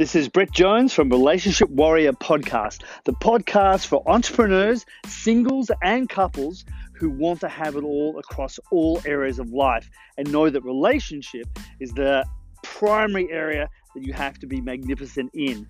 This is Brett Jones from Relationship Warrior Podcast, the podcast for entrepreneurs, singles, and couples who want to have it all across all areas of life and know that relationship is the primary area that you have to be magnificent in.